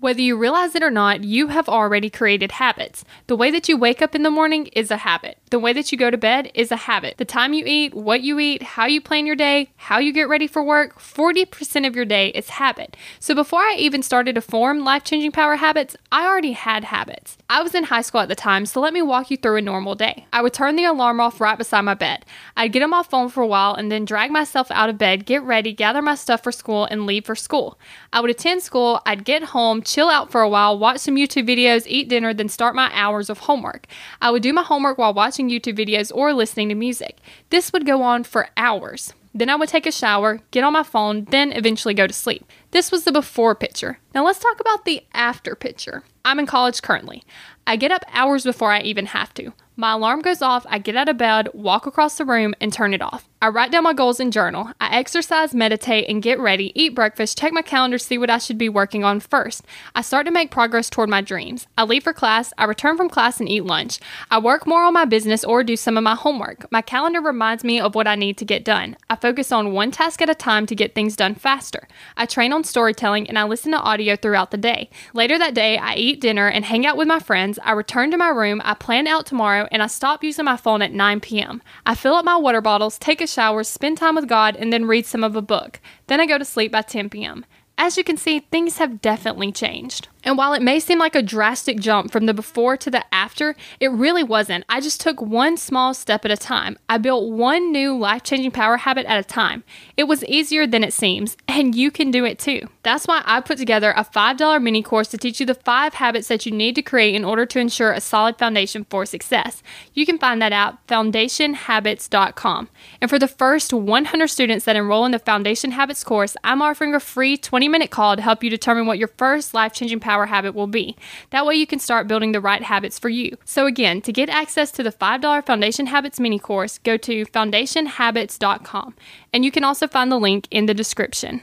Whether you realize it or not, you have already created habits. The way that you wake up in the morning is a habit. The way that you go to bed is a habit. The time you eat, what you eat, how you plan your day, how you get ready for work, 40% of your day is habit. So before I even started to form life changing power habits, I already had habits. I was in high school at the time, so let me walk you through a normal day. I would turn the alarm off right beside my bed. I'd get on my phone for a while and then drag myself out of bed, get ready, gather my stuff for school, and leave for school. I would attend school, I'd get home, chill out for a while, watch some YouTube videos, eat dinner, then start my hours of homework. I would do my homework while watching YouTube videos or listening to music. This would go on for hours. Then I would take a shower, get on my phone, then eventually go to sleep. This was the before picture. Now let's talk about the after picture. I'm in college currently. I get up hours before I even have to. My alarm goes off, I get out of bed, walk across the room, and turn it off. I write down my goals in journal. I exercise, meditate, and get ready, eat breakfast, check my calendar, see what I should be working on first. I start to make progress toward my dreams. I leave for class, I return from class and eat lunch. I work more on my business or do some of my homework. My calendar reminds me of what I need to get done. I focus on one task at a time to get things done faster. I train on storytelling and I listen to audio throughout the day. Later that day, I eat dinner and hang out with my friends. I return to my room, I plan out tomorrow, and I stop using my phone at 9 p.m. I fill up my water bottles, take a shower, spend time with God, and then read some of a book. Then I go to sleep by 10 p.m. As you can see, things have definitely changed. And while it may seem like a drastic jump from the before to the after, it really wasn't. I just took one small step at a time. I built one new life changing power habit at a time. It was easier than it seems, and you can do it too. That's why I put together a $5 mini course to teach you the five habits that you need to create in order to ensure a solid foundation for success. You can find that at foundationhabits.com. And for the first 100 students that enroll in the Foundation Habits course, I'm offering a free 20 minute call to help you determine what your first life changing power habit will be. That way you can start building the right habits for you. So, again, to get access to the $5 Foundation Habits mini course, go to foundationhabits.com. And you can also find the link in the description.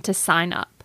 to sign up.